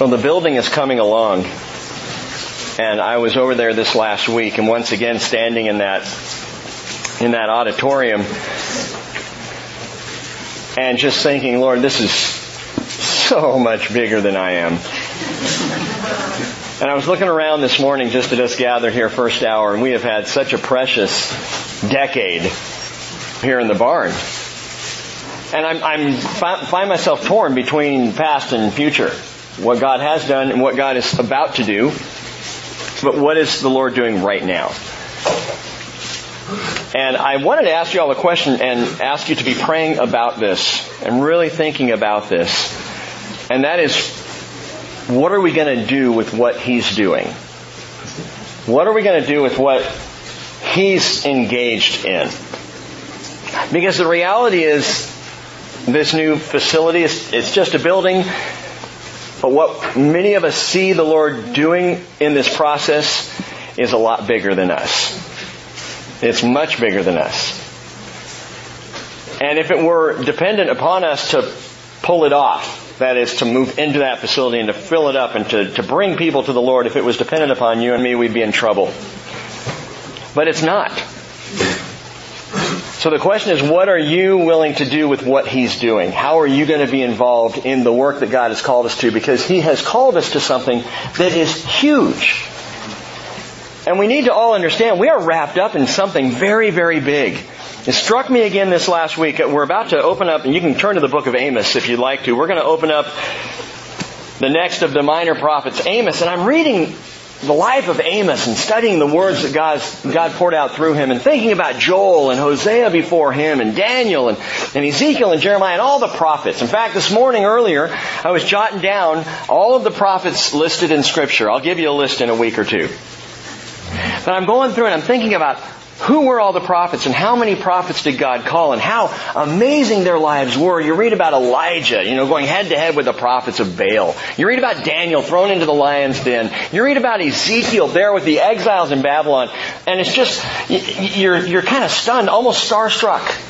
Well, the building is coming along. And I was over there this last week and once again standing in that, in that auditorium and just thinking, Lord, this is so much bigger than I am. And I was looking around this morning just at us gathered here first hour and we have had such a precious decade here in the barn. And I'm, I'm find myself torn between past and future what God has done and what God is about to do. But what is the Lord doing right now? And I wanted to ask you all a question and ask you to be praying about this and really thinking about this. And that is, what are we going to do with what He's doing? What are we going to do with what He's engaged in? Because the reality is, this new facility is, it's just a building but what many of us see the Lord doing in this process is a lot bigger than us. It's much bigger than us. And if it were dependent upon us to pull it off, that is to move into that facility and to fill it up and to, to bring people to the Lord, if it was dependent upon you and me, we'd be in trouble. But it's not. So the question is, what are you willing to do with what He's doing? How are you going to be involved in the work that God has called us to? Because He has called us to something that is huge. And we need to all understand we are wrapped up in something very, very big. It struck me again this last week. We're about to open up, and you can turn to the book of Amos if you'd like to. We're going to open up the next of the minor prophets, Amos, and I'm reading the life of Amos and studying the words that God's, God poured out through him and thinking about Joel and Hosea before him and Daniel and, and Ezekiel and Jeremiah and all the prophets. In fact, this morning earlier, I was jotting down all of the prophets listed in scripture. I'll give you a list in a week or two. But I'm going through and I'm thinking about who were all the prophets and how many prophets did God call and how amazing their lives were? You read about Elijah, you know, going head to head with the prophets of Baal. You read about Daniel thrown into the lion's den. You read about Ezekiel there with the exiles in Babylon. And it's just, you're, you're kind of stunned, almost starstruck.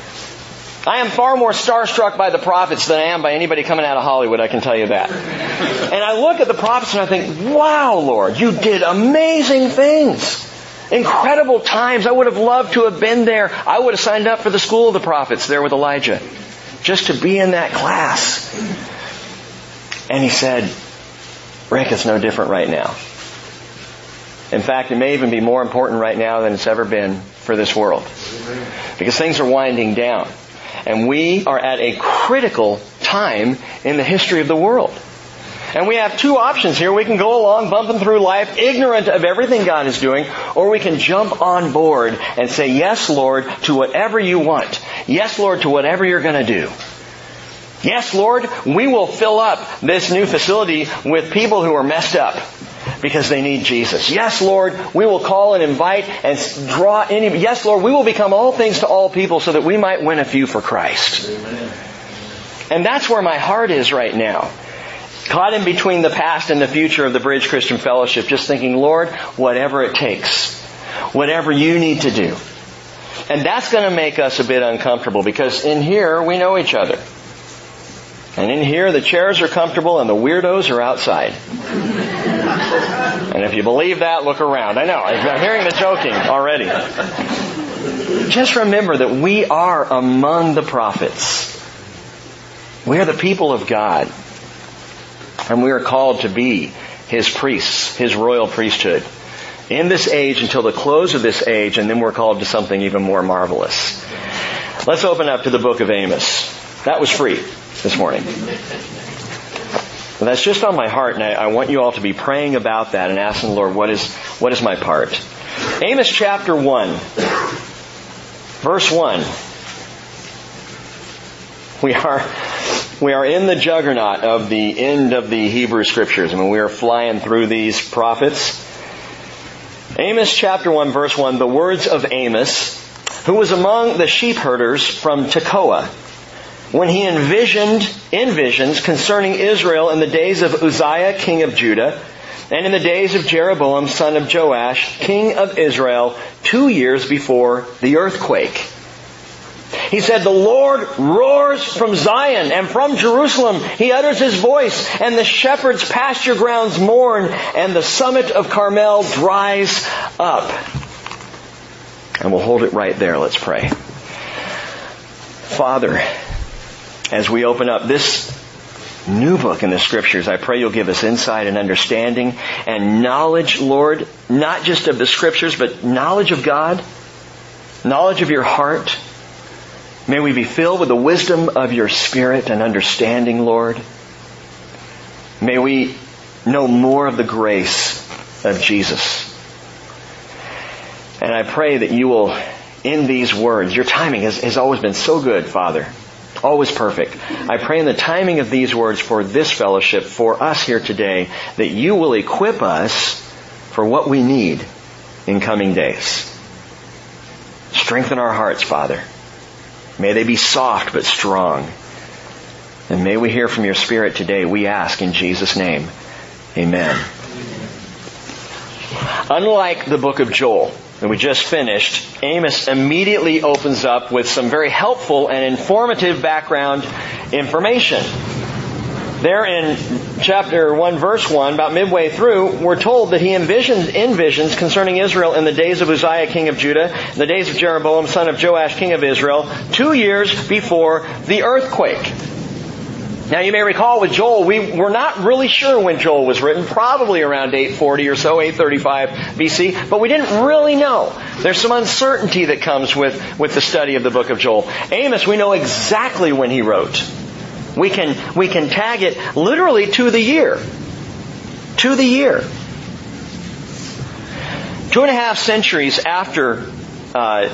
I am far more starstruck by the prophets than I am by anybody coming out of Hollywood, I can tell you that. And I look at the prophets and I think, wow, Lord, you did amazing things. Incredible times. I would have loved to have been there. I would have signed up for the school of the prophets there with Elijah. Just to be in that class. And he said, Rick, it's no different right now. In fact, it may even be more important right now than it's ever been for this world. Because things are winding down. And we are at a critical time in the history of the world. And we have two options here. We can go along bumping through life ignorant of everything God is doing, or we can jump on board and say, yes, Lord, to whatever you want. Yes, Lord, to whatever you're going to do. Yes, Lord, we will fill up this new facility with people who are messed up because they need Jesus. Yes, Lord, we will call and invite and draw any, yes, Lord, we will become all things to all people so that we might win a few for Christ. Amen. And that's where my heart is right now. Caught in between the past and the future of the Bridge Christian Fellowship, just thinking, Lord, whatever it takes, whatever you need to do. And that's going to make us a bit uncomfortable because in here we know each other. And in here the chairs are comfortable and the weirdos are outside. and if you believe that, look around. I know, I'm hearing the joking already. Just remember that we are among the prophets. We are the people of God. And we are called to be His priests, His royal priesthood in this age until the close of this age, and then we're called to something even more marvelous. Let's open up to the book of Amos. That was free this morning. that's just on my heart, and I, I, want you all to be praying about that and asking the Lord, what is, what is my part? Amos chapter 1, verse 1. We are we are in the juggernaut of the end of the Hebrew scriptures. I mean, we are flying through these prophets. Amos chapter 1 verse 1, the words of Amos, who was among the sheep herders from Tekoa, when he envisioned, envisions concerning Israel in the days of Uzziah, king of Judah, and in the days of Jeroboam, son of Joash, king of Israel, two years before the earthquake. He said, the Lord roars from Zion and from Jerusalem. He utters his voice and the shepherd's pasture grounds mourn and the summit of Carmel dries up. And we'll hold it right there. Let's pray. Father, as we open up this new book in the scriptures. I pray you'll give us insight and understanding and knowledge, Lord, not just of the scriptures, but knowledge of God, knowledge of your heart. May we be filled with the wisdom of your spirit and understanding, Lord. May we know more of the grace of Jesus. And I pray that you will, in these words, your timing has, has always been so good, Father always perfect. I pray in the timing of these words for this fellowship, for us here today, that you will equip us for what we need in coming days. Strengthen our hearts, Father. May they be soft but strong. And may we hear from your Spirit today, we ask in Jesus' name. Amen. Unlike the book of Joel, that we just finished, Amos immediately opens up with some very helpful and informative background information. There in chapter 1 verse 1, about midway through, we're told that he envisioned in visions concerning Israel in the days of Uzziah king of Judah, in the days of Jeroboam son of Joash king of Israel, two years before the earthquake. Now you may recall with Joel, we were not really sure when Joel was written, probably around 840 or so, 835 BC, but we didn't really know. There's some uncertainty that comes with, with the study of the book of Joel. Amos, we know exactly when he wrote. We can, we can tag it literally to the year. To the year. Two and a half centuries after uh,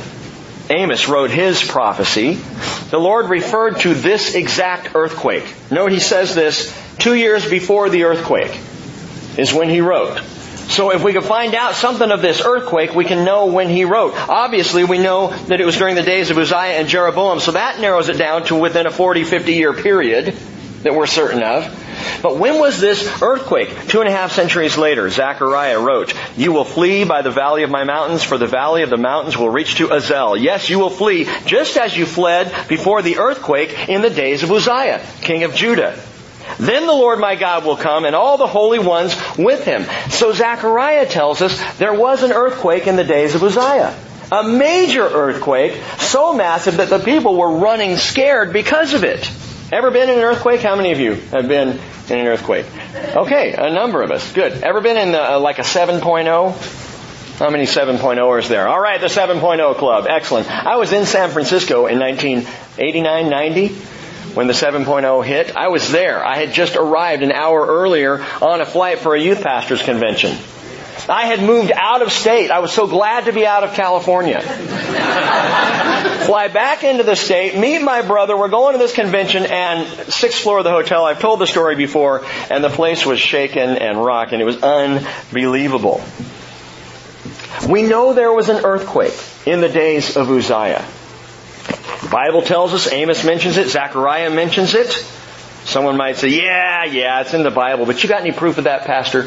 Amos wrote his prophecy, the Lord referred to this exact earthquake. Note he says this two years before the earthquake is when he wrote. So if we can find out something of this earthquake, we can know when he wrote. Obviously, we know that it was during the days of Uzziah and Jeroboam, so that narrows it down to within a 40, 50 year period that we're certain of. But when was this earthquake? Two and a half centuries later, Zechariah wrote, You will flee by the valley of my mountains, for the valley of the mountains will reach to Azel. Yes, you will flee, just as you fled before the earthquake in the days of Uzziah, king of Judah. Then the Lord my God will come and all the holy ones with him. So Zechariah tells us there was an earthquake in the days of Uzziah. A major earthquake, so massive that the people were running scared because of it. Ever been in an earthquake? How many of you have been in an earthquake? Okay, a number of us. Good. Ever been in the, uh, like a 7.0? How many 7.0ers there? All right, the 7.0 club. Excellent. I was in San Francisco in 1989, 90 when the 7.0 hit. I was there. I had just arrived an hour earlier on a flight for a youth pastors convention. I had moved out of state. I was so glad to be out of California. Fly back into the state, meet my brother. We're going to this convention and sixth floor of the hotel. I've told the story before and the place was shaken and rocking. It was unbelievable. We know there was an earthquake in the days of Uzziah. The Bible tells us, Amos mentions it, Zechariah mentions it. Someone might say, yeah, yeah, it's in the Bible, but you got any proof of that, Pastor?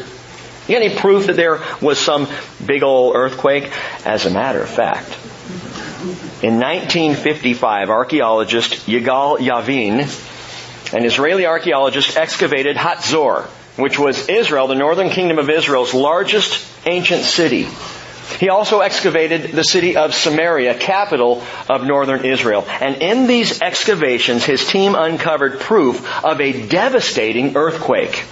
You got any proof that there was some big old earthquake? As a matter of fact, in 1955, archaeologist Yigal Yadin, an Israeli archaeologist, excavated Hatzor, which was Israel, the northern kingdom of Israel's largest ancient city. He also excavated the city of Samaria, capital of northern Israel. And in these excavations, his team uncovered proof of a devastating earthquake.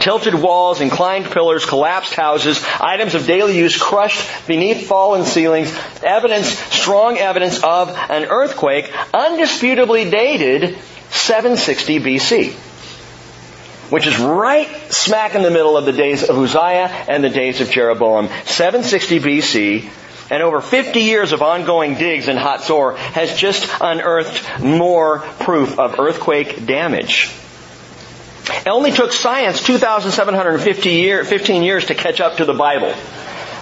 Tilted walls, inclined pillars, collapsed houses, items of daily use crushed beneath fallen ceilings, evidence, strong evidence of an earthquake, undisputably dated 760 BC. Which is right smack in the middle of the days of Uzziah and the days of Jeroboam. 760 BC, and over 50 years of ongoing digs in Hatzor has just unearthed more proof of earthquake damage. It only took science 2,715 year, 15 years to catch up to the Bible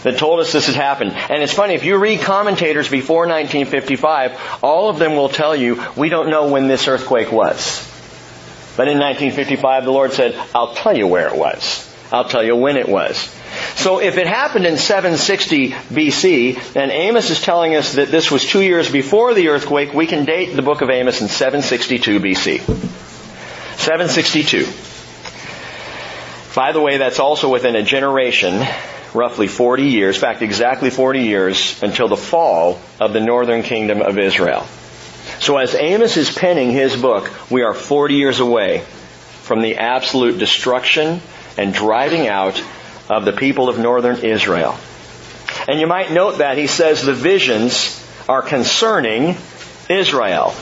that told us this had happened. And it's funny, if you read commentators before 1955, all of them will tell you, we don't know when this earthquake was. But in 1955, the Lord said, I'll tell you where it was. I'll tell you when it was. So if it happened in 760 BC, and Amos is telling us that this was two years before the earthquake, we can date the book of Amos in 762 BC. 762. By the way, that's also within a generation, roughly 40 years, in fact, exactly 40 years until the fall of the northern kingdom of Israel. So as Amos is penning his book, we are 40 years away from the absolute destruction and driving out of the people of northern Israel. And you might note that he says the visions are concerning Israel.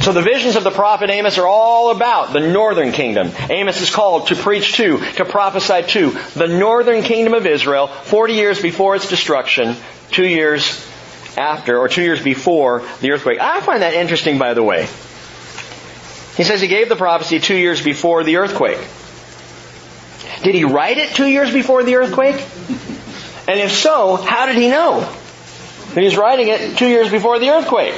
So the visions of the prophet Amos are all about the northern kingdom. Amos is called to preach to, to prophesy to the northern kingdom of Israel 40 years before its destruction, two years after, or two years before the earthquake. I find that interesting, by the way. He says he gave the prophecy two years before the earthquake. Did he write it two years before the earthquake? And if so, how did he know that he's writing it two years before the earthquake?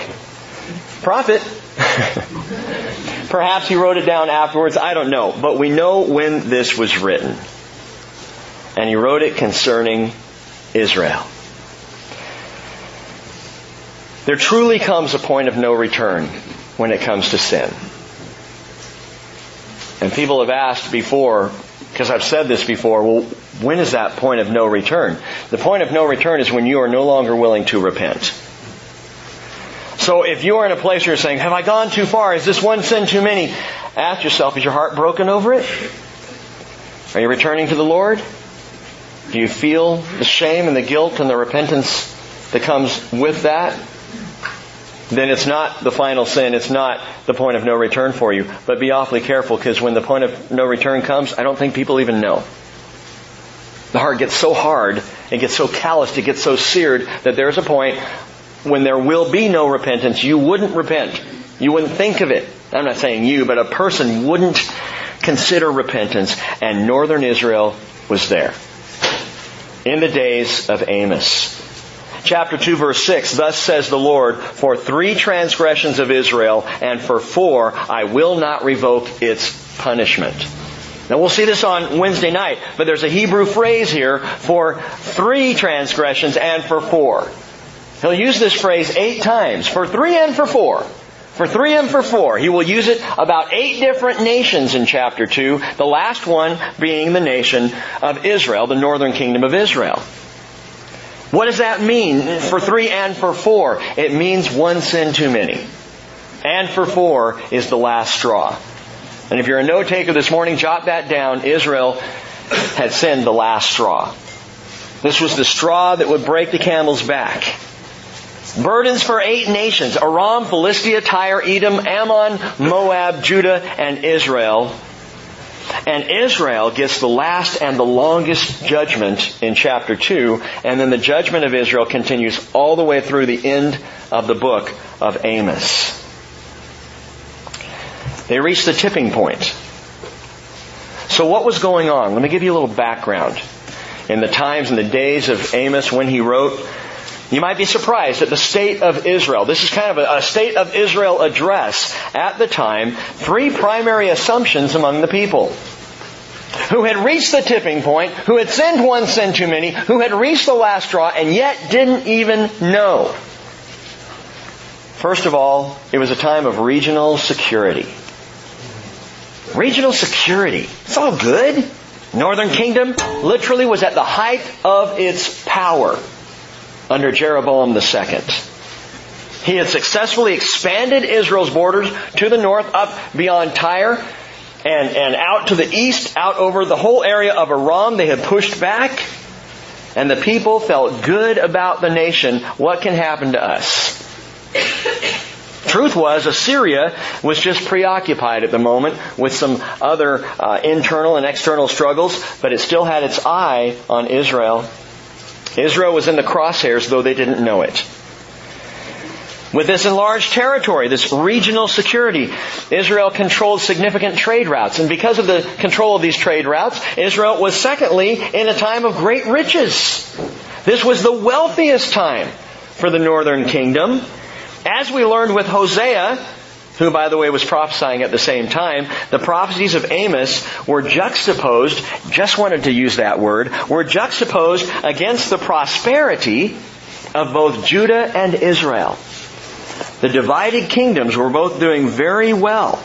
Prophet. Perhaps he wrote it down afterwards. I don't know. But we know when this was written. And he wrote it concerning Israel. There truly comes a point of no return when it comes to sin. And people have asked before, because I've said this before, well, when is that point of no return? The point of no return is when you are no longer willing to repent. So if you are in a place where you're saying, have I gone too far? Is this one sin too many? Ask yourself, is your heart broken over it? Are you returning to the Lord? Do you feel the shame and the guilt and the repentance that comes with that? Then it's not the final sin. It's not the point of no return for you. But be awfully careful because when the point of no return comes, I don't think people even know. The heart gets so hard, it gets so calloused, it gets so seared that there's a point when there will be no repentance. You wouldn't repent. You wouldn't think of it. I'm not saying you, but a person wouldn't consider repentance. And northern Israel was there. In the days of Amos chapter 2 verse 6, thus says the Lord, for three transgressions of Israel and for four I will not revoke its punishment. Now we'll see this on Wednesday night, but there's a Hebrew phrase here for three transgressions and for four. He'll use this phrase eight times, for three and for four. For three and for four. He will use it about eight different nations in chapter 2, the last one being the nation of Israel, the northern kingdom of Israel. What does that mean for three and for four? It means one sin too many. And for four is the last straw. And if you're a note taker this morning, jot that down. Israel had sinned the last straw. This was the straw that would break the camel's back. Burdens for eight nations. Aram, Philistia, Tyre, Edom, Ammon, Moab, Judah, and Israel and Israel gets the last and the longest judgment in chapter 2, and then the judgment of Israel continues all the way through the end of the book of Amos. They reach the tipping point. So what was going on? Let me give you a little background. In the times and the days of Amos when he wrote, you might be surprised at the state of Israel. This is kind of a, state of Israel address at the time. Three primary assumptions among the people. Who had reached the tipping point, who had sinned one sin too many, who had reached the last straw and yet didn't even know. First of all, it was a time of regional security. Regional security. It's all good. Northern Kingdom literally was at the height of its power under Jeroboam II. He had successfully expanded Israel's borders to the north up beyond Tyre and, and out to the east, out over the whole area of Aram. They had pushed back and the people felt good about the nation. What can happen to us? Truth was, Assyria was just preoccupied at the moment with some other uh, internal and external struggles, but it still had its eye on Israel Israel was in the crosshairs, though they didn't know it. With this enlarged territory, this regional security, Israel controlled significant trade routes. And because of the control of these trade routes, Israel was secondly in a time of great riches. This was the wealthiest time for the northern kingdom. As we learned with Hosea, who by the way was prophesying at the same time, the prophecies of Amos were juxtaposed, just wanted to use that word, were juxtaposed against the prosperity of both Judah and Israel. The divided kingdoms were both doing very well.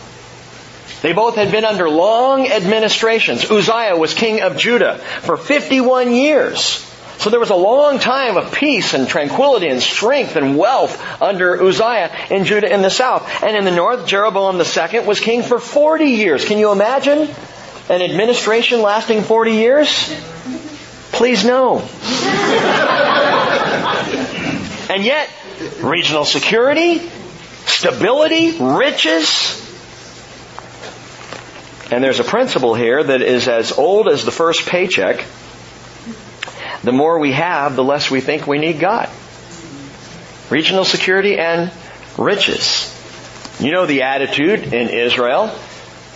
They both had been under long administrations. Uzziah was king of Judah for 51 years. So there was a long time of peace and tranquility and strength and wealth under Uzziah in Judah in the south. And in the north, Jeroboam II was king for 40 years. Can you imagine an administration lasting 40 years? Please no. and yet, regional security, stability, riches, and there's a principle here that is as old as the first paycheck. The more we have, the less we think we need God. Regional security and riches. You know the attitude in Israel.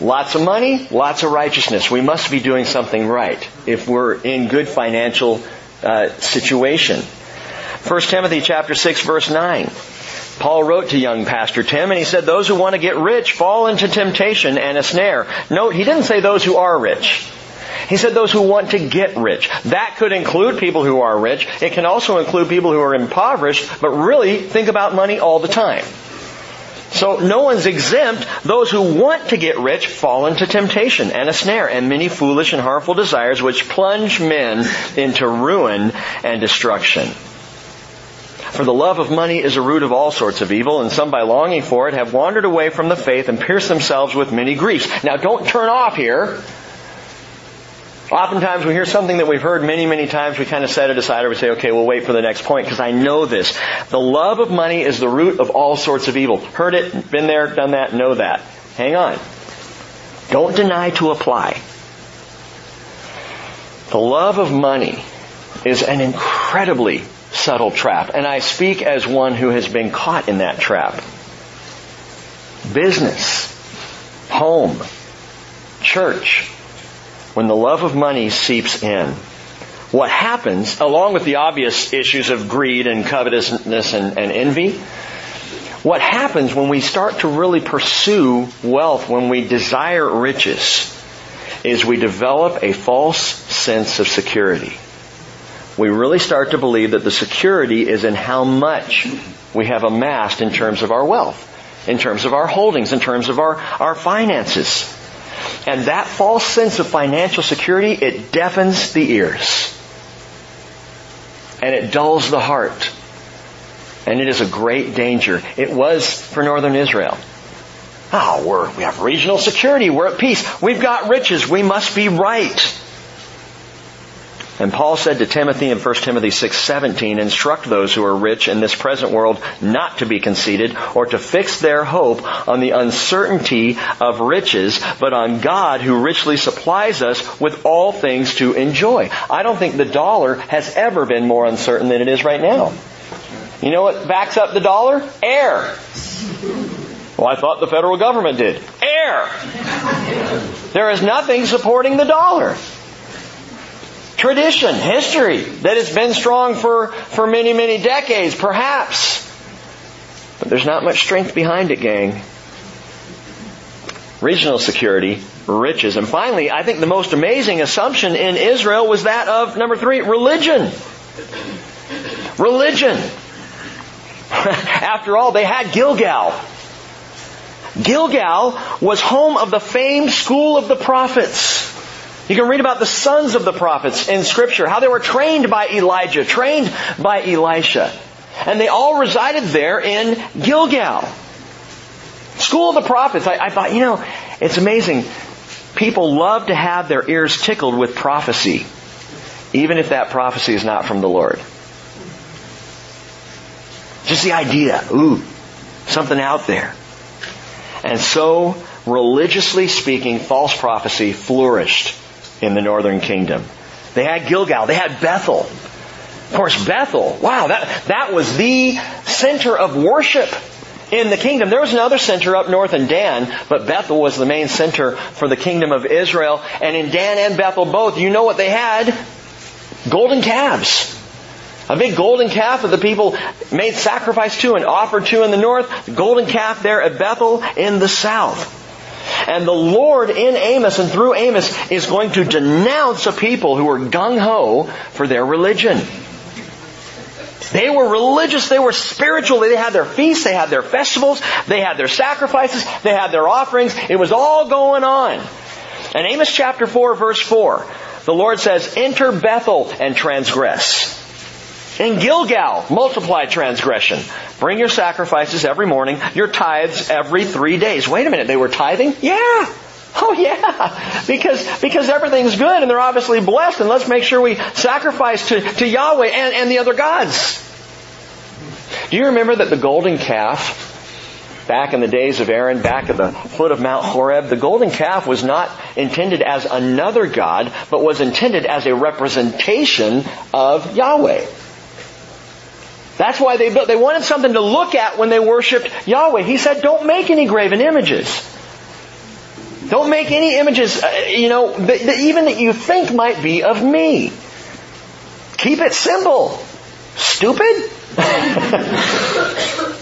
Lots of money, lots of righteousness. We must be doing something right if we're in good financial uh, situation. 1 Timothy chapter 6 verse 9. Paul wrote to young Pastor Tim and he said, those who want to get rich fall into temptation and a snare. Note, he didn't say those who are rich. He said those who want to get rich. That could include people who are rich. It can also include people who are impoverished, but really think about money all the time. So no one's exempt. Those who want to get rich fall into temptation and a snare and many foolish and harmful desires which plunge men into ruin and destruction. For the love of money is a root of all sorts of evil, and some by longing for it have wandered away from the faith and pierced themselves with many griefs. Now don't turn off here. Oftentimes we hear something that we've heard many, many times, we kind of set it aside or we say, okay, we'll wait for the next point because I know this. The love of money is the root of all sorts of evil. Heard it, been there, done that, know that. Hang on. Don't deny to apply. The love of money is an incredibly subtle trap. And I speak as one who has been caught in that trap. Business, home, church, when the love of money seeps in, what happens, along with the obvious issues of greed and covetousness and, and envy, what happens when we start to really pursue wealth, when we desire riches, is we develop a false sense of security we really start to believe that the security is in how much we have amassed in terms of our wealth, in terms of our holdings, in terms of our, our finances. And that false sense of financial security, it deafens the ears. And it dulls the heart. And it is a great danger. It was for northern Israel. Oh, we're, we have regional security. We're at peace. We've got riches. We must be right. And Paul said to Timothy in 1 Timothy 6:17, instruct those who are rich in this present world not to be conceited or to fix their hope on the uncertainty of riches, but on God who richly supplies us with all things to enjoy. I don't think the dollar has ever been more uncertain than it is right now. You know what backs up the dollar? Air. Well, I thought the federal government did. Air. There is nothing supporting the dollar tradition, history that has been strong for, for many, many decades, perhaps. But there's not much strength behind it, gang. Regional security, riches, and finally, I think the most amazing assumption in Israel was that of, number three, religion. Religion. After all, they had Gilgal. Gilgal was home of the famed school of the prophets. You can read about the sons of the prophets in scripture, how they were trained by Elijah, trained by Elisha. And they all resided there in Gilgal. School of the prophets. I, I thought, you know, it's amazing. People love to have their ears tickled with prophecy, even if that prophecy is not from the Lord. Just the idea, ooh, something out there. And so, religiously speaking, false prophecy flourished in the northern kingdom. They had Gilgal. They had Bethel. Of course, Bethel, wow, that, that was the center of worship in the kingdom. There was another center up north in Dan, but Bethel was the main center for the kingdom of Israel. And in Dan and Bethel both, you know what they had? Golden calves. A big golden calf that the people made sacrifice to and offered to in the north. The golden calf there at Bethel in the south. And the Lord in Amos and through Amos is going to denounce a people who were gung-ho for their religion. They were religious, they were spiritual, they had their feasts, they had their festivals, they had their sacrifices, they had their offerings. It was all going on. And Amos chapter 4 verse 4, the Lord says, enter Bethel and transgress. In Gilgal, multiply transgression. Bring your sacrifices every morning, your tithes every three days. Wait a minute, they were tithing? Yeah. Oh yeah, because because everything's good and they're obviously blessed, and let's make sure we sacrifice to, to Yahweh and, and the other gods. Do you remember that the golden calf, back in the days of Aaron, back at the foot of Mount Horeb, the golden calf was not intended as another god, but was intended as a representation of Yahweh. That's why they built, they wanted something to look at when they worshiped Yahweh. He said, don't make any graven images. Don't make any images, uh, you know, that, that even that you think might be of me. Keep it simple. Stupid?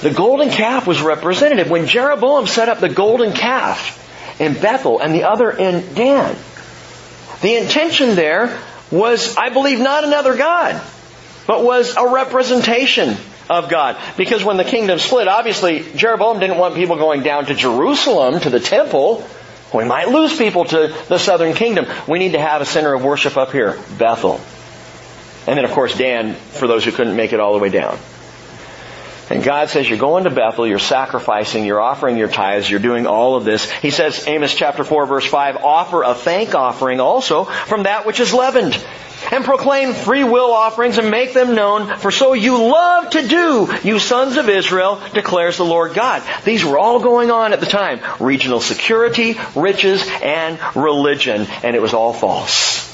the golden calf was representative. When Jeroboam set up the golden calf in Bethel and the other in Dan, the intention there was, I believe, not another God, but was a representation of God. Because when the kingdom split, obviously Jeroboam didn't want people going down to Jerusalem, to the temple. We might lose people to the southern kingdom. We need to have a center of worship up here, Bethel. And then of course Dan, for those who couldn't make it all the way down. And God says, you're going to Bethel, you're sacrificing, you're offering your tithes, you're doing all of this. He says, Amos chapter 4 verse 5, offer a thank offering also from that which is leavened. And proclaim free will offerings and make them known, for so you love to do, you sons of Israel, declares the Lord God. These were all going on at the time. Regional security, riches, and religion. And it was all false.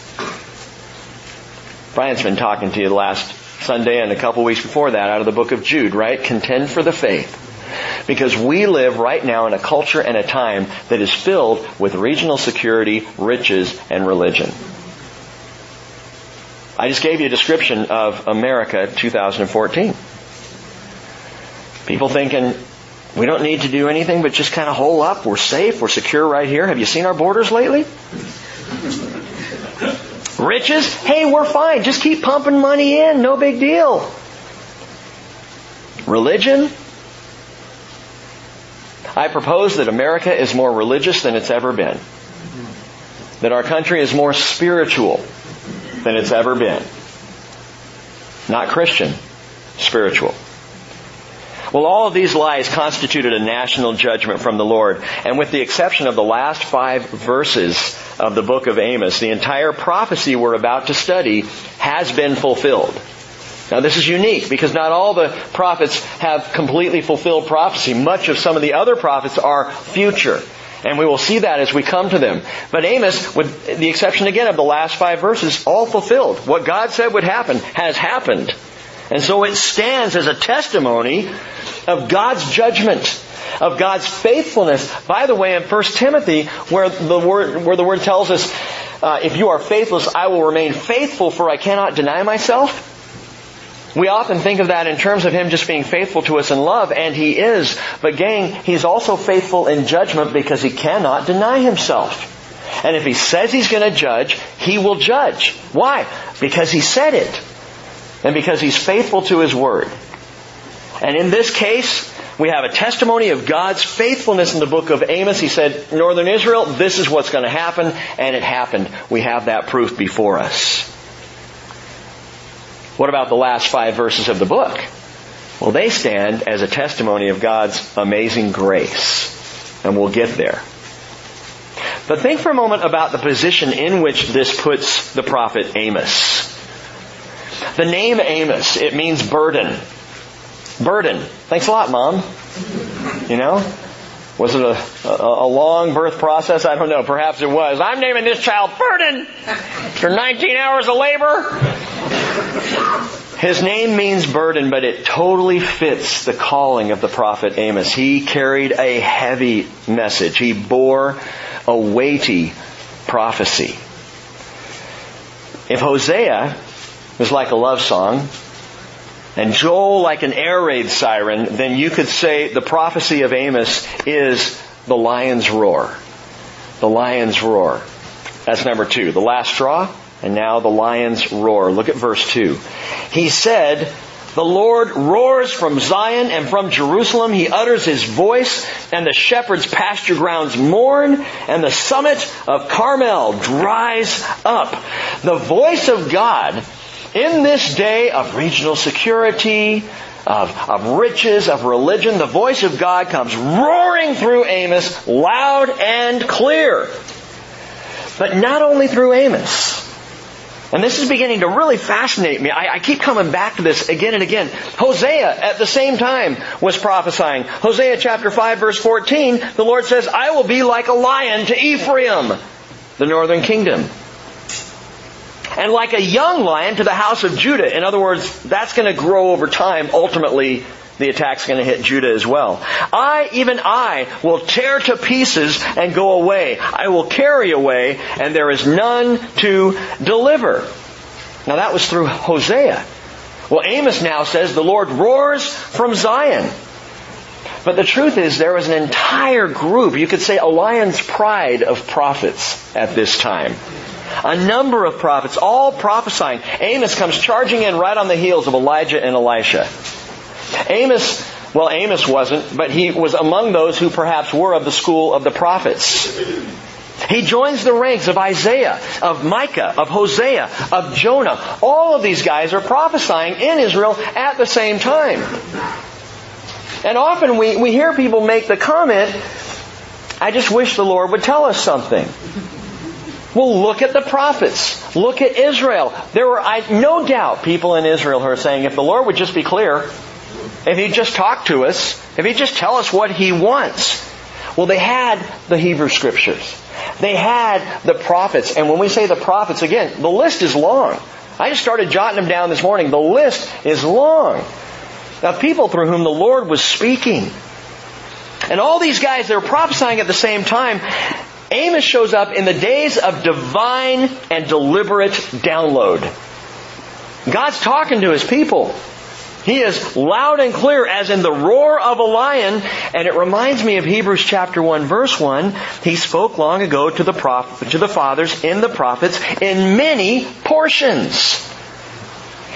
Brian's been talking to you last Sunday and a couple weeks before that out of the book of Jude, right? Contend for the faith. Because we live right now in a culture and a time that is filled with regional security, riches, and religion. I just gave you a description of America 2014. People thinking, we don't need to do anything but just kind of hole up. We're safe. We're secure right here. Have you seen our borders lately? Riches? Hey, we're fine. Just keep pumping money in. No big deal. Religion? I propose that America is more religious than it's ever been. That our country is more spiritual than it's ever been. Not Christian, spiritual. Well, all of these lies constituted a national judgment from the Lord. And with the exception of the last five verses of the book of Amos, the entire prophecy we're about to study has been fulfilled. Now this is unique because not all the prophets have completely fulfilled prophecy. Much of some of the other prophets are future. And we will see that as we come to them. But Amos, with the exception again of the last five verses, all fulfilled. What God said would happen has happened. And so it stands as a testimony of God's judgment, of God's faithfulness. By the way, in 1 Timothy, where the word, where the word tells us, uh, if you are faithless, I will remain faithful for I cannot deny myself. We often think of that in terms of Him just being faithful to us in love, and He is. But gang, He's also faithful in judgment because He cannot deny Himself. And if He says He's going to judge, He will judge. Why? Because He said it. And because He's faithful to His Word. And in this case, we have a testimony of God's faithfulness in the book of Amos. He said, Northern Israel, this is what's going to happen, and it happened. We have that proof before us. What about the last five verses of the book? Well, they stand as a testimony of God's amazing grace. And we'll get there. But think for a moment about the position in which this puts the prophet Amos. The name Amos, it means burden. Burden. Thanks a lot, Mom. You know? Was it a, a, a, long birth process? I don't know. Perhaps it was. I'm naming this child Burden for 19 hours of labor. His name means burden, but it totally fits the calling of the prophet Amos. He carried a heavy message. He bore a weighty prophecy. If Hosea was like a love song, and Joel like an air raid siren, then you could say the prophecy of Amos is the lion's roar. The lion's roar. That's number two. The last straw, and now the lion's roar. Look at verse two. He said, the Lord roars from Zion and from Jerusalem. He utters his voice and the shepherd's pasture grounds mourn and the summit of Carmel dries up. The voice of God in this day of regional security, of, of riches, of religion, the voice of God comes roaring through Amos loud and clear. But not only through Amos. And this is beginning to really fascinate me. I, I, keep coming back to this again and again. Hosea at the same time was prophesying. Hosea chapter 5 verse 14, the Lord says, I will be like a lion to Ephraim, the northern kingdom. And like a young lion to the house of Judah. In other words, that's going to grow over time. Ultimately, the attack's going to hit Judah as well. I, even I, will tear to pieces and go away. I will carry away, and there is none to deliver. Now that was through Hosea. Well, Amos now says the Lord roars from Zion. But the truth is there was an entire group, you could say a lion's pride of prophets at this time. A number of prophets, all prophesying. Amos comes charging in right on the heels of Elijah and Elisha. Amos, well, Amos wasn't, but he was among those who perhaps were of the school of the prophets. He joins the ranks of Isaiah, of Micah, of Hosea, of Jonah. All of these guys are prophesying in Israel at the same time. And often we, we hear people make the comment, I just wish the Lord would tell us something. Well, look at the prophets. Look at Israel. There were, I, no doubt, people in Israel who are saying, if the Lord would just be clear, if he'd just talk to us, if he'd just tell us what he wants. Well, they had the Hebrew scriptures. They had the prophets. And when we say the prophets, again, the list is long. I just started jotting them down this morning. The list is long. Now, people through whom the Lord was speaking. And all these guys, they're prophesying at the same time. Amos shows up in the days of divine and deliberate download. God's talking to his people. He is loud and clear as in the roar of a lion. And it reminds me of Hebrews chapter 1 verse 1. He spoke long ago to the prophet, to the fathers in the prophets in many portions.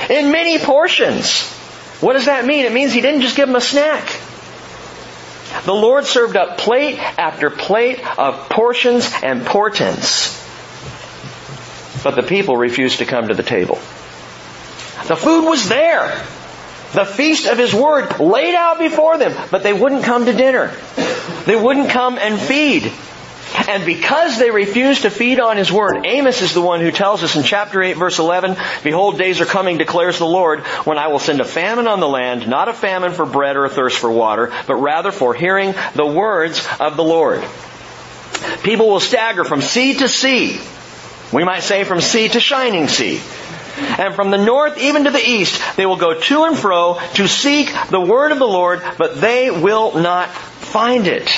In many portions. What does that mean? It means he didn't just give them a snack. The Lord served up plate after plate of portions and portents. But the people refused to come to the table. The food was there the feast of His Word laid out before them, but they wouldn't come to dinner. They wouldn't come and feed. And because they refused to feed on His Word, Amos is the one who tells us in chapter 8 verse 11, Behold, days are coming, declares the Lord, when I will send a famine on the land, not a famine for bread or a thirst for water, but rather for hearing the words of the Lord. People will stagger from sea to sea. We might say from sea to shining sea. And from the north even to the east, they will go to and fro to seek the word of the Lord, but they will not find it.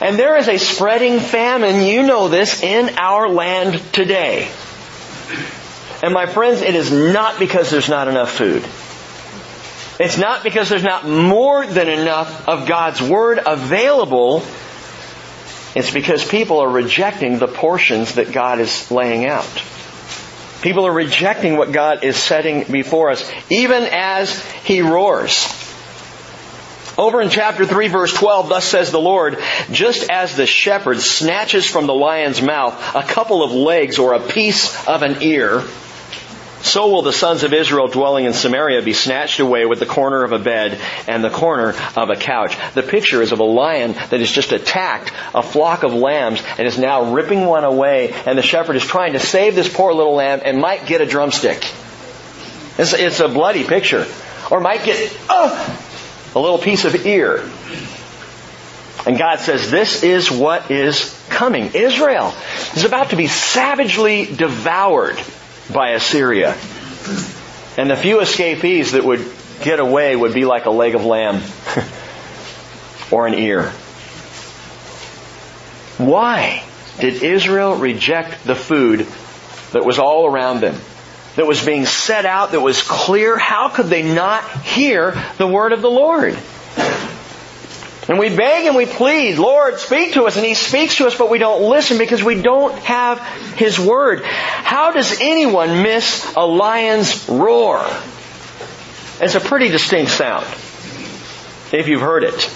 And there is a spreading famine, you know this, in our land today. And my friends, it is not because there's not enough food. It's not because there's not more than enough of God's Word available it's because people are rejecting the portions that God is laying out. People are rejecting what God is setting before us, even as He roars. Over in chapter 3 verse 12, thus says the Lord, just as the shepherd snatches from the lion's mouth a couple of legs or a piece of an ear, so will the sons of Israel dwelling in Samaria be snatched away with the corner of a bed and the corner of a couch. The picture is of a lion that has just attacked a flock of lambs and is now ripping one away and the shepherd is trying to save this poor little lamb and might get a drumstick. It's, it's a bloody picture. Or might get uh, a little piece of ear. And God says, this is what is coming. Israel is about to be savagely devoured by Assyria. And the few escapees that would get away would be like a leg of lamb or an ear. Why did Israel reject the food that was all around them? that was being set out, that was clear. How could they not hear the word of the Lord? And we beg and we plead, Lord, speak to us. And He speaks to us, but we don't listen because we don't have His Word. How does anyone miss a lion's roar? It's a pretty distinct sound, if you've heard it.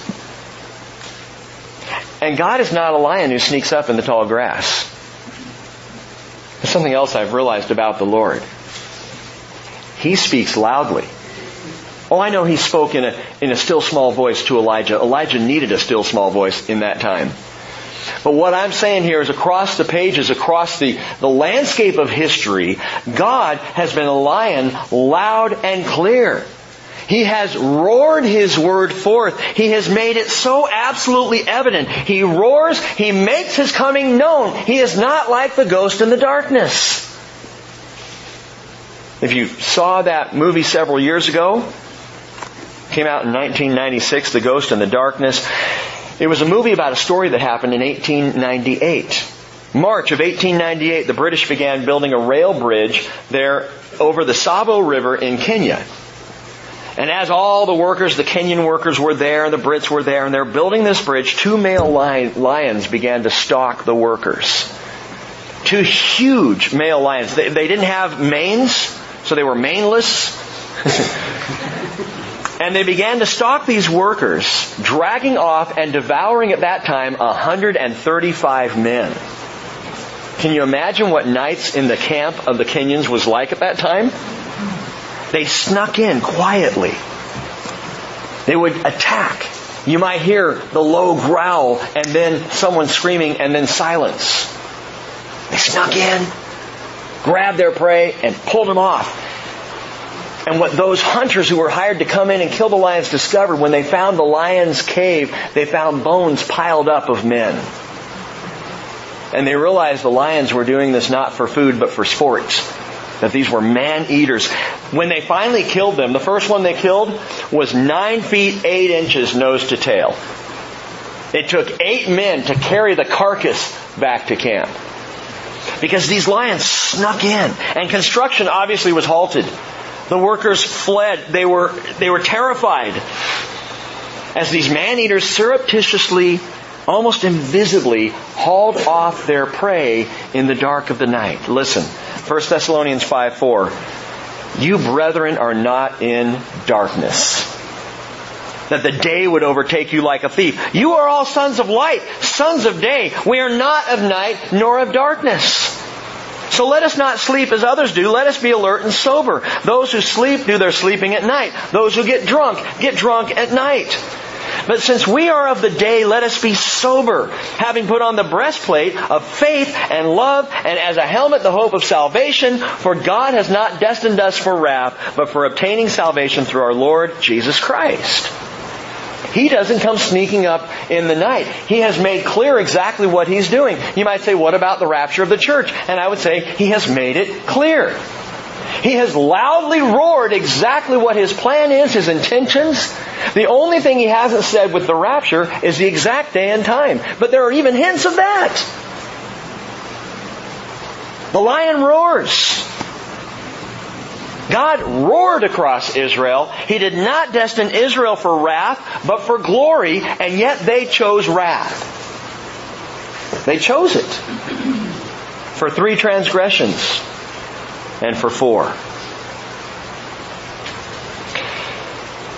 And God is not a lion who sneaks up in the tall grass. There's something else I've realized about the Lord. He speaks loudly. Oh, I know he spoke in a, in a still small voice to Elijah. Elijah needed a still small voice in that time. But what I'm saying here is across the pages, across the, the landscape of history, God has been a lion loud and clear. He has roared His word forth. He has made it so absolutely evident. He roars, He makes His coming known. He is not like the ghost in the darkness. If you saw that movie several years ago, Came out in 1996, The Ghost in the Darkness. It was a movie about a story that happened in 1898. March of 1898, the British began building a rail bridge there over the Tsavo River in Kenya. And as all the workers, the Kenyan workers were there, and the Brits were there, and they're building this bridge, two male lions began to stalk the workers. Two huge male lions. They, they didn't have manes, so they were maneless. And they began to stalk these workers, dragging off and devouring at that time 135 men. Can you imagine what nights in the camp of the Kenyans was like at that time? They snuck in quietly. They would attack. You might hear the low growl and then someone screaming and then silence. They snuck in, grabbed their prey, and pulled them off. And what those hunters who were hired to come in and kill the lions discovered when they found the lion's cave, they found bones piled up of men. And they realized the lions were doing this not for food but for sports. That these were man eaters. When they finally killed them, the first one they killed was nine feet eight inches nose to tail. It took eight men to carry the carcass back to camp. Because these lions snuck in. And construction obviously was halted. The workers fled. They were, they were terrified as these man-eaters surreptitiously, almost invisibly, hauled off their prey in the dark of the night. Listen, 1 Thessalonians 5 4. You brethren are not in darkness. That the day would overtake you like a thief. You are all sons of light, sons of day. We are not of night nor of darkness. So let us not sleep as others do. Let us be alert and sober. Those who sleep do their sleeping at night. Those who get drunk get drunk at night. But since we are of the day, let us be sober, having put on the breastplate of faith and love, and as a helmet the hope of salvation, for God has not destined us for wrath, but for obtaining salvation through our Lord Jesus Christ. He doesn't come sneaking up in the night. He has made clear exactly what He's doing. You might say, what about the rapture of the church? And I would say, He has made it clear. He has loudly roared exactly what His plan is, His intentions. The only thing He hasn't said with the rapture is the exact day and time. But there are even hints of that. The lion roars. God roared across Israel. He did not destine Israel for wrath, but for glory, and yet they chose wrath. They chose it. For three transgressions, and for four.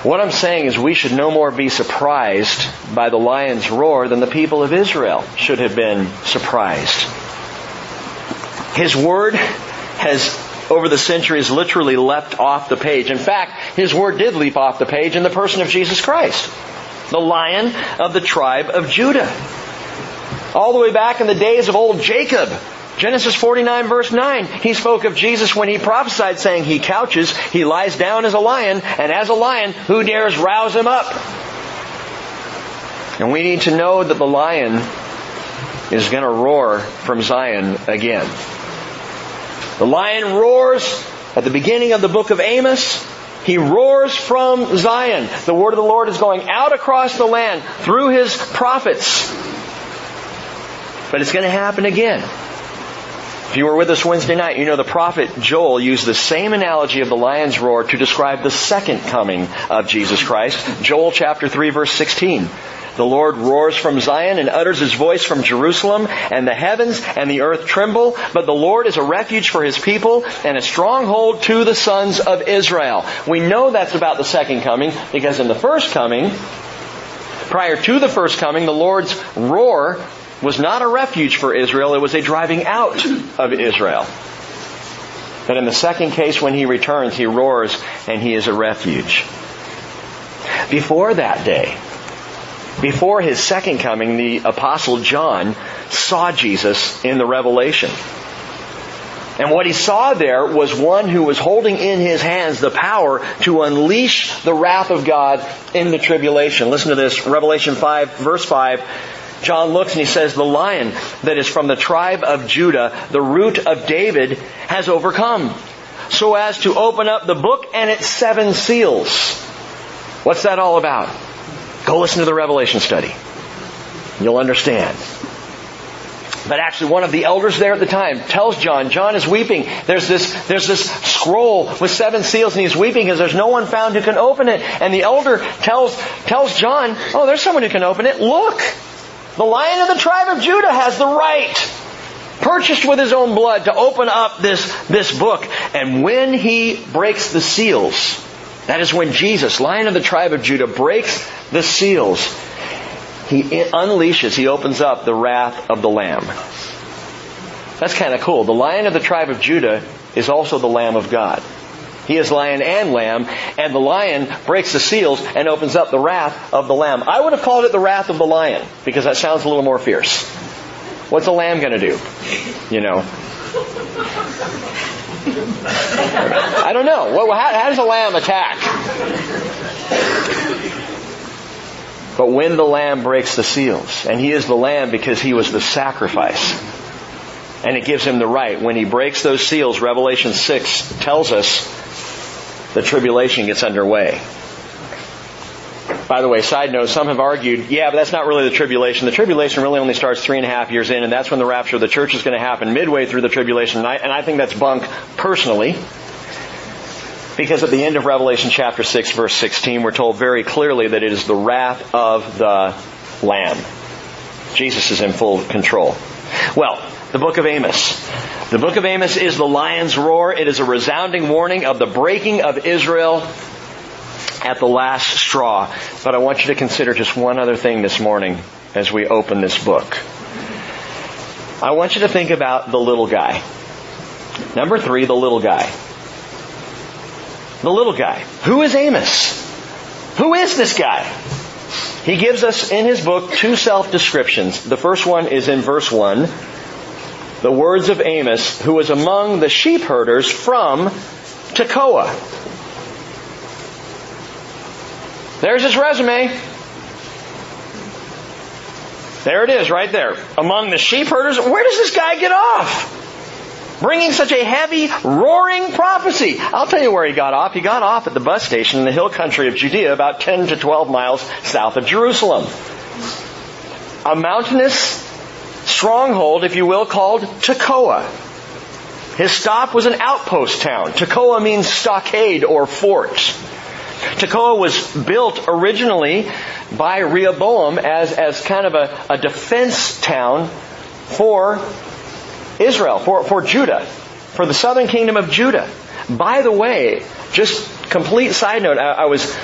What I'm saying is we should no more be surprised by the lion's roar than the people of Israel should have been surprised. His word has over the centuries literally leapt off the page. In fact, his word did leap off the page in the person of Jesus Christ, the lion of the tribe of Judah. All the way back in the days of old Jacob, Genesis 49 verse 9, he spoke of Jesus when he prophesied saying, He couches, he lies down as a lion, and as a lion, who dares rouse him up? And we need to know that the lion is going to roar from Zion again. The lion roars at the beginning of the book of Amos. He roars from Zion. The word of the Lord is going out across the land through his prophets. But it's going to happen again. If you were with us Wednesday night, you know the prophet Joel used the same analogy of the lion's roar to describe the second coming of Jesus Christ. Joel chapter 3 verse 16. The Lord roars from Zion and utters his voice from Jerusalem, and the heavens and the earth tremble, but the Lord is a refuge for his people and a stronghold to the sons of Israel. We know that's about the second coming because in the first coming, prior to the first coming, the Lord's roar was not a refuge for Israel, it was a driving out of Israel. But in the second case, when he returns, he roars and he is a refuge. Before that day, before his second coming, the apostle John saw Jesus in the revelation. And what he saw there was one who was holding in his hands the power to unleash the wrath of God in the tribulation. Listen to this, Revelation 5, verse 5. John looks and he says, The lion that is from the tribe of Judah, the root of David, has overcome, so as to open up the book and its seven seals. What's that all about? Go listen to the Revelation study. You'll understand. But actually one of the elders there at the time tells John, John is weeping. There's this, there's this scroll with seven seals and he's weeping because there's no one found who can open it. And the elder tells, tells John, oh, there's someone who can open it. Look! The lion of the tribe of Judah has the right, purchased with his own blood, to open up this, this book. And when he breaks the seals, that is when Jesus, lion of the tribe of Judah, breaks the seals, he unleashes, he opens up the wrath of the Lamb. That's kind of cool. The lion of the tribe of Judah is also the Lamb of God. He is lion and lamb, and the lion breaks the seals and opens up the wrath of the lamb. I would have called it the wrath of the lion, because that sounds a little more fierce. What's a lamb going to do? You know. I don't know. How, how does a lamb attack? But when the lamb breaks the seals, and he is the lamb because he was the sacrifice, and it gives him the right. When he breaks those seals, Revelation 6 tells us the tribulation gets underway. By the way, side note, some have argued, yeah, but that's not really the tribulation. The tribulation really only starts three and a half years in, and that's when the rapture of the church is going to happen midway through the tribulation. And I, and I think that's bunk personally. Because at the end of Revelation chapter 6 verse 16, we're told very clearly that it is the wrath of the Lamb. Jesus is in full control. Well, the book of Amos. The book of Amos is the lion's roar. It is a resounding warning of the breaking of Israel at the last straw. But I want you to consider just one other thing this morning as we open this book. I want you to think about the little guy. Number three, the little guy. The little guy. Who is Amos? Who is this guy? He gives us in his book two self-descriptions. The first one is in verse 1. The words of Amos, who was among the sheep herders from Tekoa. There's his resume. There it is, right there. Among the sheep herders. Where does this guy get off? Bringing such a heavy, roaring prophecy. I'll tell you where he got off. He got off at the bus station in the hill country of Judea, about 10 to 12 miles south of Jerusalem. A mountainous stronghold, if you will, called Tekoa. His stop was an outpost town. Tekoa means stockade or fort. Tekoa was built originally by Rehoboam as, as kind of a, a defense town for Israel, for, for Judah, for the southern kingdom of Judah. By the way, just complete side note, I, I, was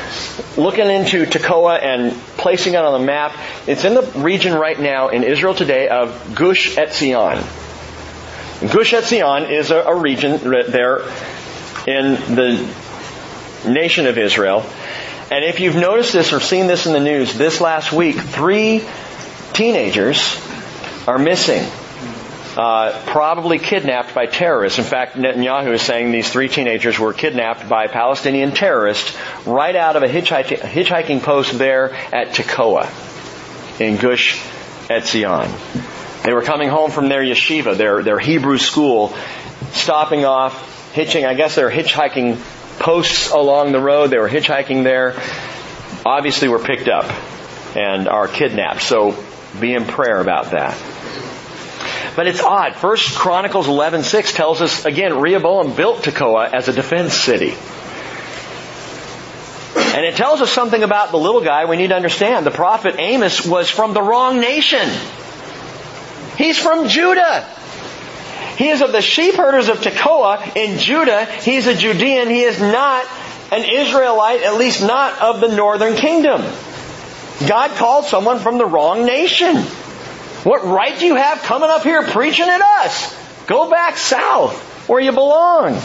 looking into Tekoa and placing it on the map. It's in the region right now in Israel today of Gush Etzion. Gush Etzion is a, a region there in the nation of Israel. And if you've noticed this or seen this in the news, this last week, three teenagers are missing. Uh, probably kidnapped by terrorists. In fact, Netanyahu is saying these three teenagers were kidnapped by Palestinian terrorists right out of a hitchhiking, hitchhiking post there at Tekoa in Gush Etzion. They were coming home from their yeshiva, their, their Hebrew school, stopping off, hitching, I guess they're hitchhiking posts along the road. They were hitchhiking there. Obviously were picked up and are kidnapped. So be in prayer about that. But it's odd. First Chronicles 11:6 tells us again Rehoboam built Tekoa as a defense city. And it tells us something about the little guy we need to understand. The prophet Amos was from the wrong nation. He's from Judah. He is of the sheep herders of Tekoa in Judah. He's a Judean. He is not an Israelite, at least not of the northern kingdom. God called someone from the wrong nation. What right do you have coming up here preaching at us? Go back south where you belong.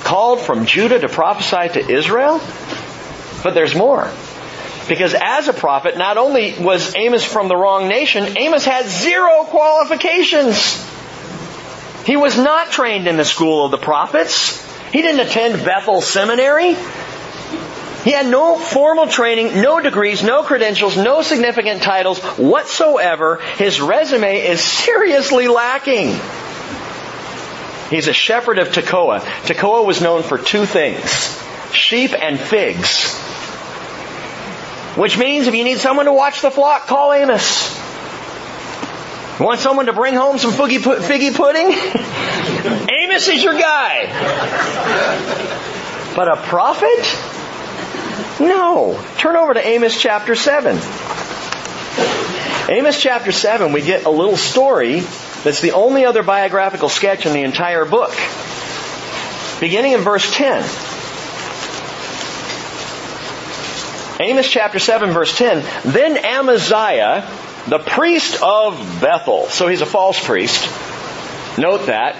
Called from Judah to prophesy to Israel? But there's more. Because as a prophet, not only was Amos from the wrong nation, Amos had zero qualifications. He was not trained in the school of the prophets. He didn't attend Bethel Seminary. He had no formal training, no degrees, no credentials, no significant titles whatsoever. His resume is seriously lacking. He's a shepherd of Tekoa. Tekoa was known for two things. Sheep and figs. Which means if you need someone to watch the flock, call Amos. Want someone to bring home some figgy, figgy pudding? Amos is your guy. But a prophet? No. Turn over to Amos chapter 7. Amos chapter 7, we get a little story that's the only other biographical sketch in the entire book. Beginning in verse 10. Amos chapter 7 verse 10. Then Amaziah, the priest of Bethel, so he's a false priest. Note that.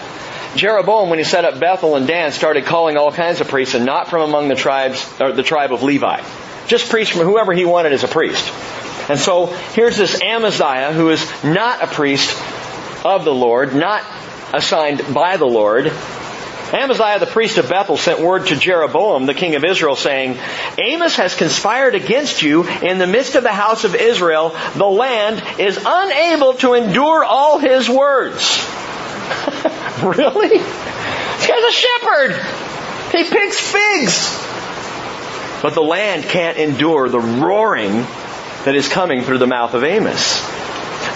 Jeroboam, when he set up Bethel and Dan, started calling all kinds of priests and not from among the tribes, or the tribe of Levi. Just priests from whoever he wanted as a priest. And so here's this Amaziah who is not a priest of the Lord, not assigned by the Lord, Amaziah the priest of Bethel sent word to Jeroboam, the king of Israel, saying, Amos has conspired against you in the midst of the house of Israel. The land is unable to endure all his words. really? This guy's a shepherd. He picks figs. But the land can't endure the roaring that is coming through the mouth of Amos.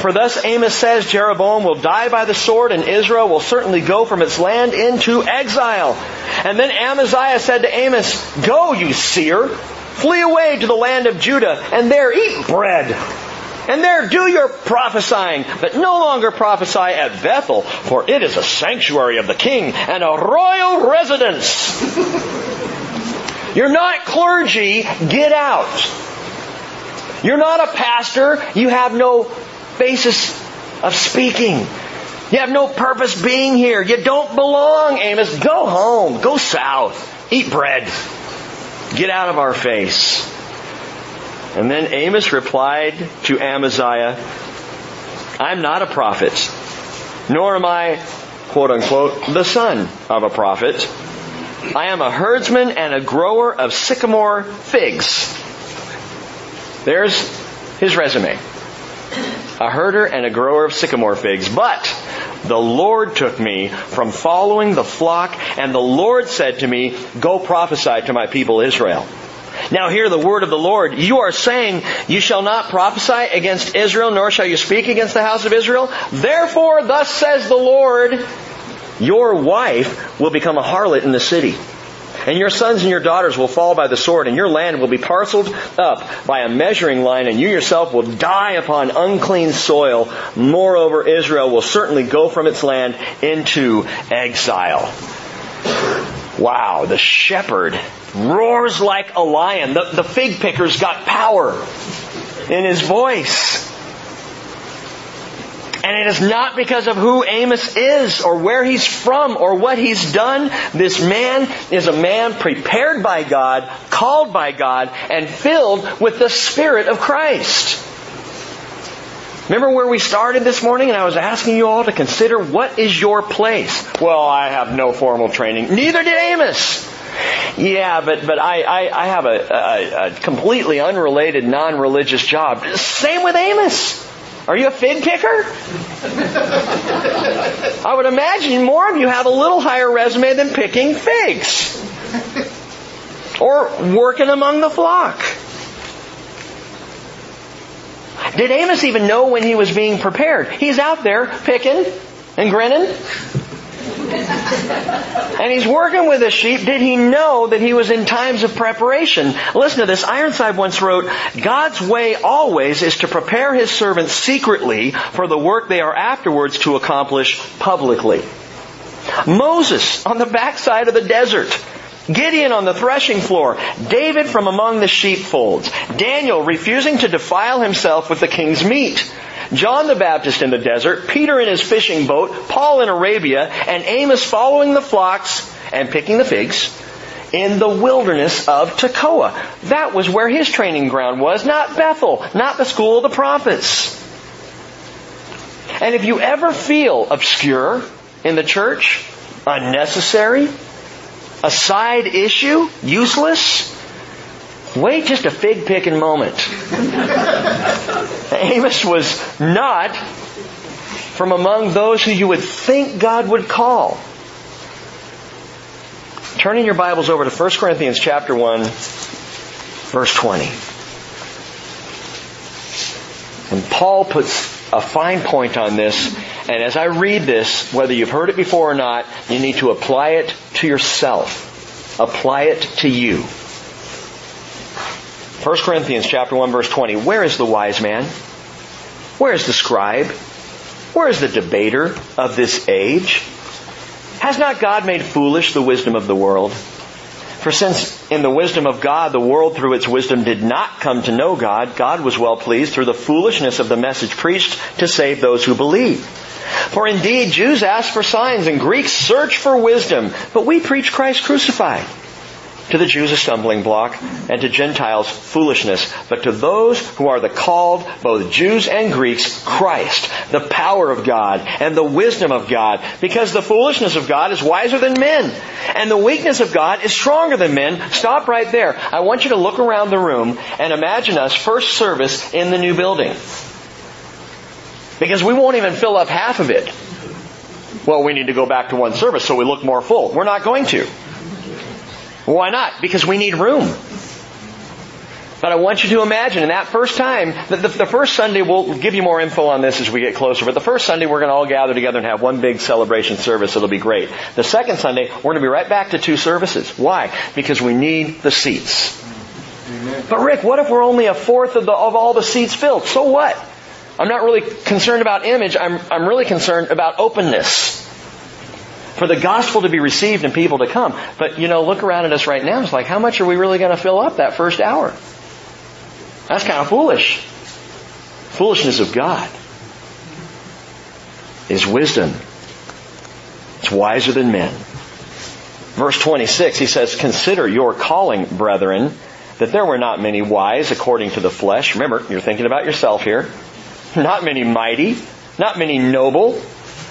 For thus Amos says, Jeroboam will die by the sword, and Israel will certainly go from its land into exile. And then Amaziah said to Amos, Go, you seer, flee away to the land of Judah, and there eat bread. And there do your prophesying, but no longer prophesy at Bethel, for it is a sanctuary of the king and a royal residence. You're not clergy, get out. You're not a pastor, you have no basis of speaking. You have no purpose being here. You don't belong, Amos. Go home. Go south. Eat bread. Get out of our face. And then Amos replied to Amaziah, I'm not a prophet, nor am I, quote unquote, the son of a prophet. I am a herdsman and a grower of sycamore figs. There's his resume a herder and a grower of sycamore figs. But the Lord took me from following the flock, and the Lord said to me, Go prophesy to my people Israel. Now hear the word of the Lord. You are saying, You shall not prophesy against Israel, nor shall you speak against the house of Israel. Therefore, thus says the Lord, Your wife will become a harlot in the city and your sons and your daughters will fall by the sword, and your land will be parceled up by a measuring line, and you yourself will die upon unclean soil. Moreover, Israel will certainly go from its land into exile. Wow, the shepherd roars like a lion. The, the fig picker's got power in his voice. And it is not because of who Amos is or where he's from or what he's done. This man is a man prepared by God, called by God, and filled with the Spirit of Christ. Remember where we started this morning and I was asking you all to consider what is your place? Well, I have no formal training. Neither did Amos. Yeah, but but I I, I have a, a, a completely unrelated, non-religious job. Same with Amos. Are you a fig picker? I would imagine more of you have a little higher resume than picking figs. Or working among the flock. Did Amos even know when he was being prepared? He's out there picking and grinning. And he's working with the sheep. Did he know that he was in times of preparation? Listen to this. Ironside once wrote, God's way always is to prepare his servants secretly for the work they are afterwards to accomplish publicly. Moses on the backside of the desert. Gideon on the threshing floor, David from among the sheepfolds, Daniel refusing to defile himself with the king's meat, John the Baptist in the desert, Peter in his fishing boat, Paul in Arabia, and Amos following the flocks and picking the figs in the wilderness of Tekoa. That was where his training ground was, not Bethel, not the school of the prophets. And if you ever feel obscure in the church, unnecessary, a side issue, useless, wait just a fig picking moment. Amos was not from among those who you would think God would call. Turning your Bibles over to 1 Corinthians chapter 1, verse 20. And Paul puts a fine point on this, and as I read this, whether you've heard it before or not, you need to apply it to yourself. Apply it to you. 1 Corinthians chapter 1 verse 20. Where is the wise man? Where is the scribe? Where is the debater of this age? Has not God made foolish the wisdom of the world? For since in the wisdom of God the world through its wisdom did not come to know God, God was well pleased through the foolishness of the message preached to save those who believe. For indeed Jews ask for signs and Greeks search for wisdom, but we preach Christ crucified to the Jews a stumbling block, and to Gentiles foolishness, but to those who are the called, both Jews and Greeks, Christ, the power of God and the wisdom of God, because the foolishness of God is wiser than men, and the weakness of God is stronger than men. Stop right there. I want you to look around the room and imagine us first service in the new building. Because we won't even fill up half of it. Well, we need to go back to one service so we look more full. We're not going to. Why not? Because we need room. But I want you to imagine in that first time, the, the, the, first Sunday, we'll give you more info on this as we get closer, but the first Sunday we're going to all gather together and have one big celebration service. It'll be great. The second Sunday, we're going to be right back to two services. Why? Because we need the seats. But Rick, what if we're only a fourth of, the, of all the seats filled? So what? I'm not really concerned about image. I'm, I'm really concerned about openness for the gospel to be received and people to come. But you know, look around at us right now. It's like, how much are we really going to fill up that first hour? That's kind of foolish. Foolishness of God is wisdom. It's wiser than men. Verse 26, he says, Consider your calling, brethren, that there were not many wise according to the flesh. Remember, you're thinking about yourself here. Not many mighty, not many noble,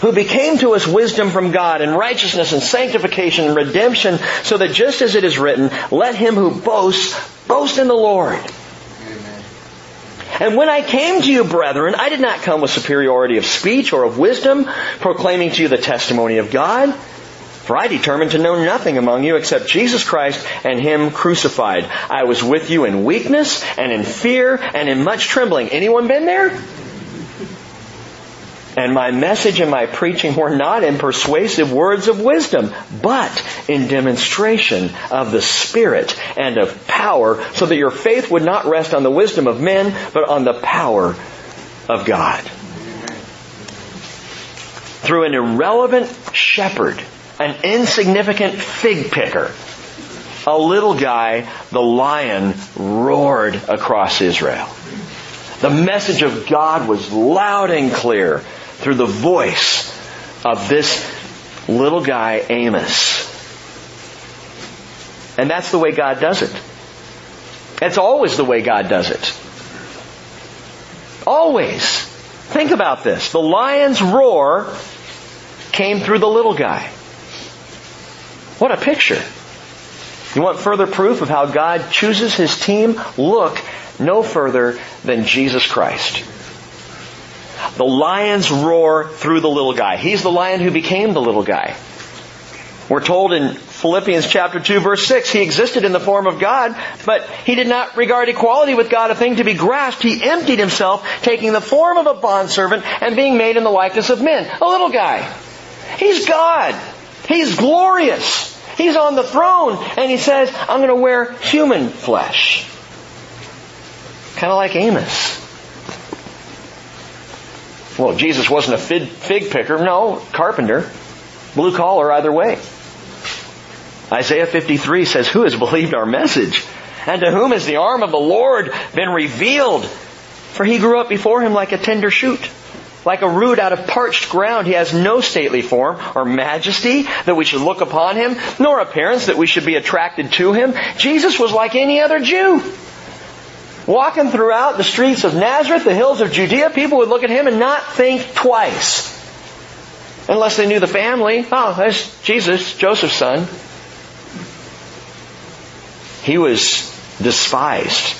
who became to us wisdom from God and righteousness and sanctification and redemption so that just as it is written, let him who boasts boast in the Lord. And when I came to you, brethren, I did not come with superiority of speech or of wisdom, proclaiming to you the testimony of God. For I determined to know nothing among you except Jesus Christ and Him crucified. I was with you in weakness and in fear and in much trembling. Anyone been there? And my message and my preaching were not in persuasive words of wisdom, but in demonstration of the Spirit and of power, so that your faith would not rest on the wisdom of men, but on the power of God. Through an irrelevant shepherd, an insignificant fig picker, a little guy, the lion roared across Israel. The message of God was loud and clear through the voice of this little guy, Amos. And that's the way God does it. It's always the way God does it. Always. Think about this. The lion's roar came through the little guy. What a picture. You want further proof of how God chooses His team? Look no further than Jesus Christ. The lions roar through the little guy. He's the lion who became the little guy. We're told in Philippians chapter 2 verse 6, he existed in the form of God, but he did not regard equality with God a thing to be grasped. He emptied himself, taking the form of a bondservant and being made in the likeness of men. A little guy. He's God. He's glorious. He's on the throne and he says, I'm going to wear human flesh. Kind of like Amos. Well, Jesus wasn't a fig, picker. No, carpenter. Blue collar either way. Isaiah 53 says, Who has believed our message? And to whom has the arm of the Lord been revealed? For he grew up before him like a tender shoot. Like a root out of parched ground, he has no stately form or majesty that we should look upon him, nor appearance that we should be attracted to him. Jesus was like any other Jew. Walking throughout the streets of Nazareth, the hills of Judea, people would look at him and not think twice. Unless they knew the family. Oh, there's Jesus, Joseph's son. He was despised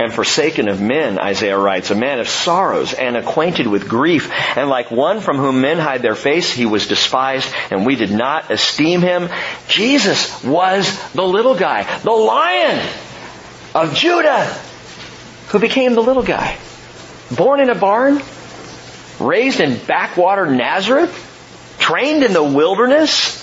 and forsaken of men, Isaiah writes, a man of sorrows and acquainted with grief, and like one from whom men hide their face, he was despised, and we did not esteem him. Jesus was the little guy, the lion of Judah, who became the little guy. Born in a barn, raised in backwater Nazareth, trained in the wilderness,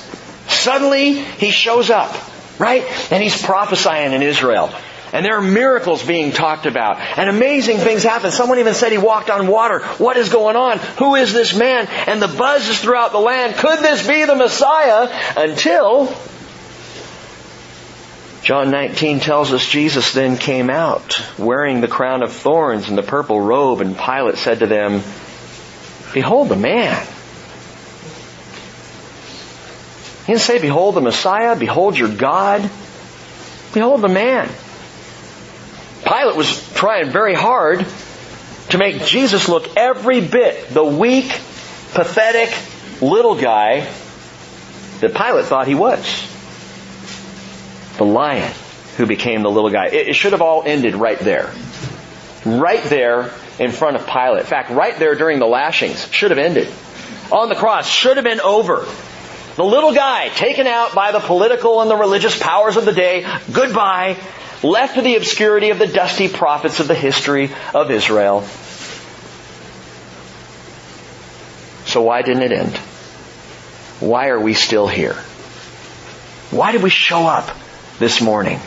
suddenly he shows up, right? And he's prophesying in Israel. And there are miracles being talked about. And amazing things happen. Someone even said he walked on water. What is going on? Who is this man? And the buzz is throughout the land. Could this be the Messiah? Until John 19 tells us Jesus then came out wearing the crown of thorns and the purple robe and Pilate said to them, Behold the man. He didn't say, Behold the Messiah, behold your God. Behold the man. Pilate was trying very hard to make Jesus look every bit the weak, pathetic, little guy that Pilate thought he was. The lion who became the little guy. It, should have all ended right there. Right there in front of Pilate. In fact, right there during the lashings should have ended. On the cross should have been over. The little guy taken out by the political and the religious powers of the day. Goodbye left to the obscurity of the dusty prophets of the history of Israel. So why didn't it end? Why are we still here? Why did we show up this morning?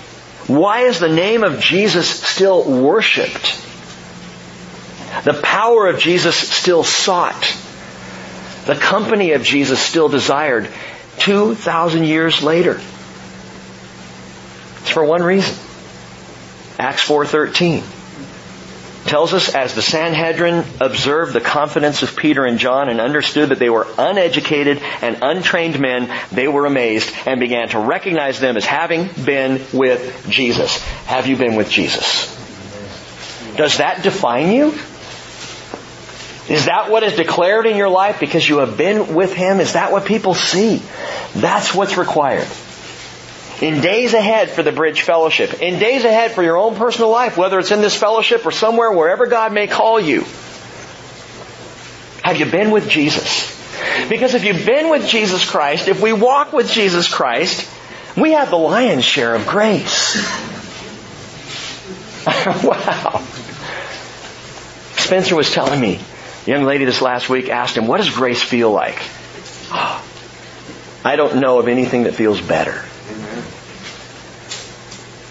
Why is the name of Jesus still worshiped? The power of Jesus still sought. The company of Jesus still desired 2,000 years later. It's for one reason. Acts 4.13 tells us as the Sanhedrin observed the confidence of Peter and John and understood that they were uneducated and untrained men, they were amazed and began to recognize them as having been with Jesus. Have you been with Jesus? Does that define you? Is that what is declared in your life because you have been with Him? Is that what people see? That's what's required in days ahead for the Bridge Fellowship, in days ahead for your own personal life, whether it's in this fellowship or somewhere, wherever God may call you. Have you been with Jesus? Because if you've been with Jesus Christ, if we walk with Jesus Christ, we have the lion's share of grace. wow. Spencer was telling me, a young lady this last week asked him, what does grace feel like? I don't know of anything that feels better.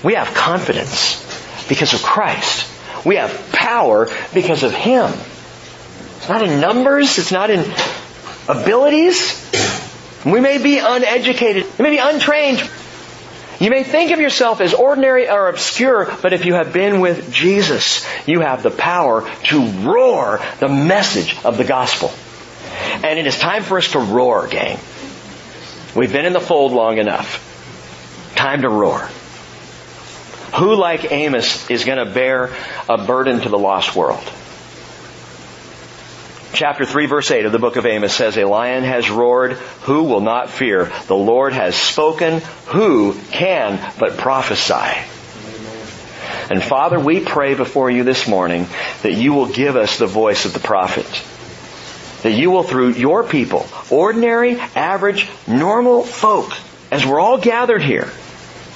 We have confidence because of Christ. We have power because of Him. It's not in numbers. It's not in abilities. We may be uneducated. We may be untrained. You may think of yourself as ordinary or obscure, but if you have been with Jesus, you have the power to roar the message of the gospel. And it is time for us to roar, gang. We've been in the fold long enough. Time to roar. Who like Amos is going to bear a burden to the lost world? chapter 3 verse 8 of the book of Amos says, A lion has roared, who will not fear? The Lord has spoken, who can but prophesy? And Father, we pray before you this morning that you will give us the voice of the prophet. That you will through your people, ordinary, average, normal folk, as we're all gathered here,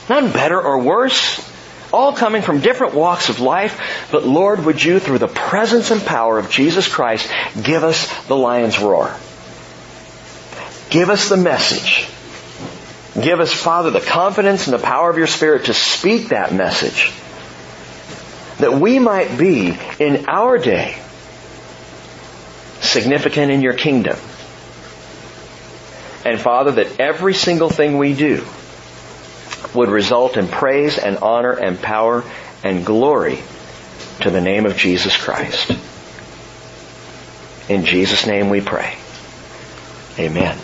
none better or worse, all coming from different walks of life, but Lord, would you, through the presence and power of Jesus Christ, give us the lion's roar. Give us the message. Give us, Father, the confidence and the power of your Spirit to speak that message. That we might be, in our day, significant in your kingdom. And Father, that every single thing we do would result in praise and honor and power and glory to the name of Jesus Christ. In Jesus' name we pray. Amen.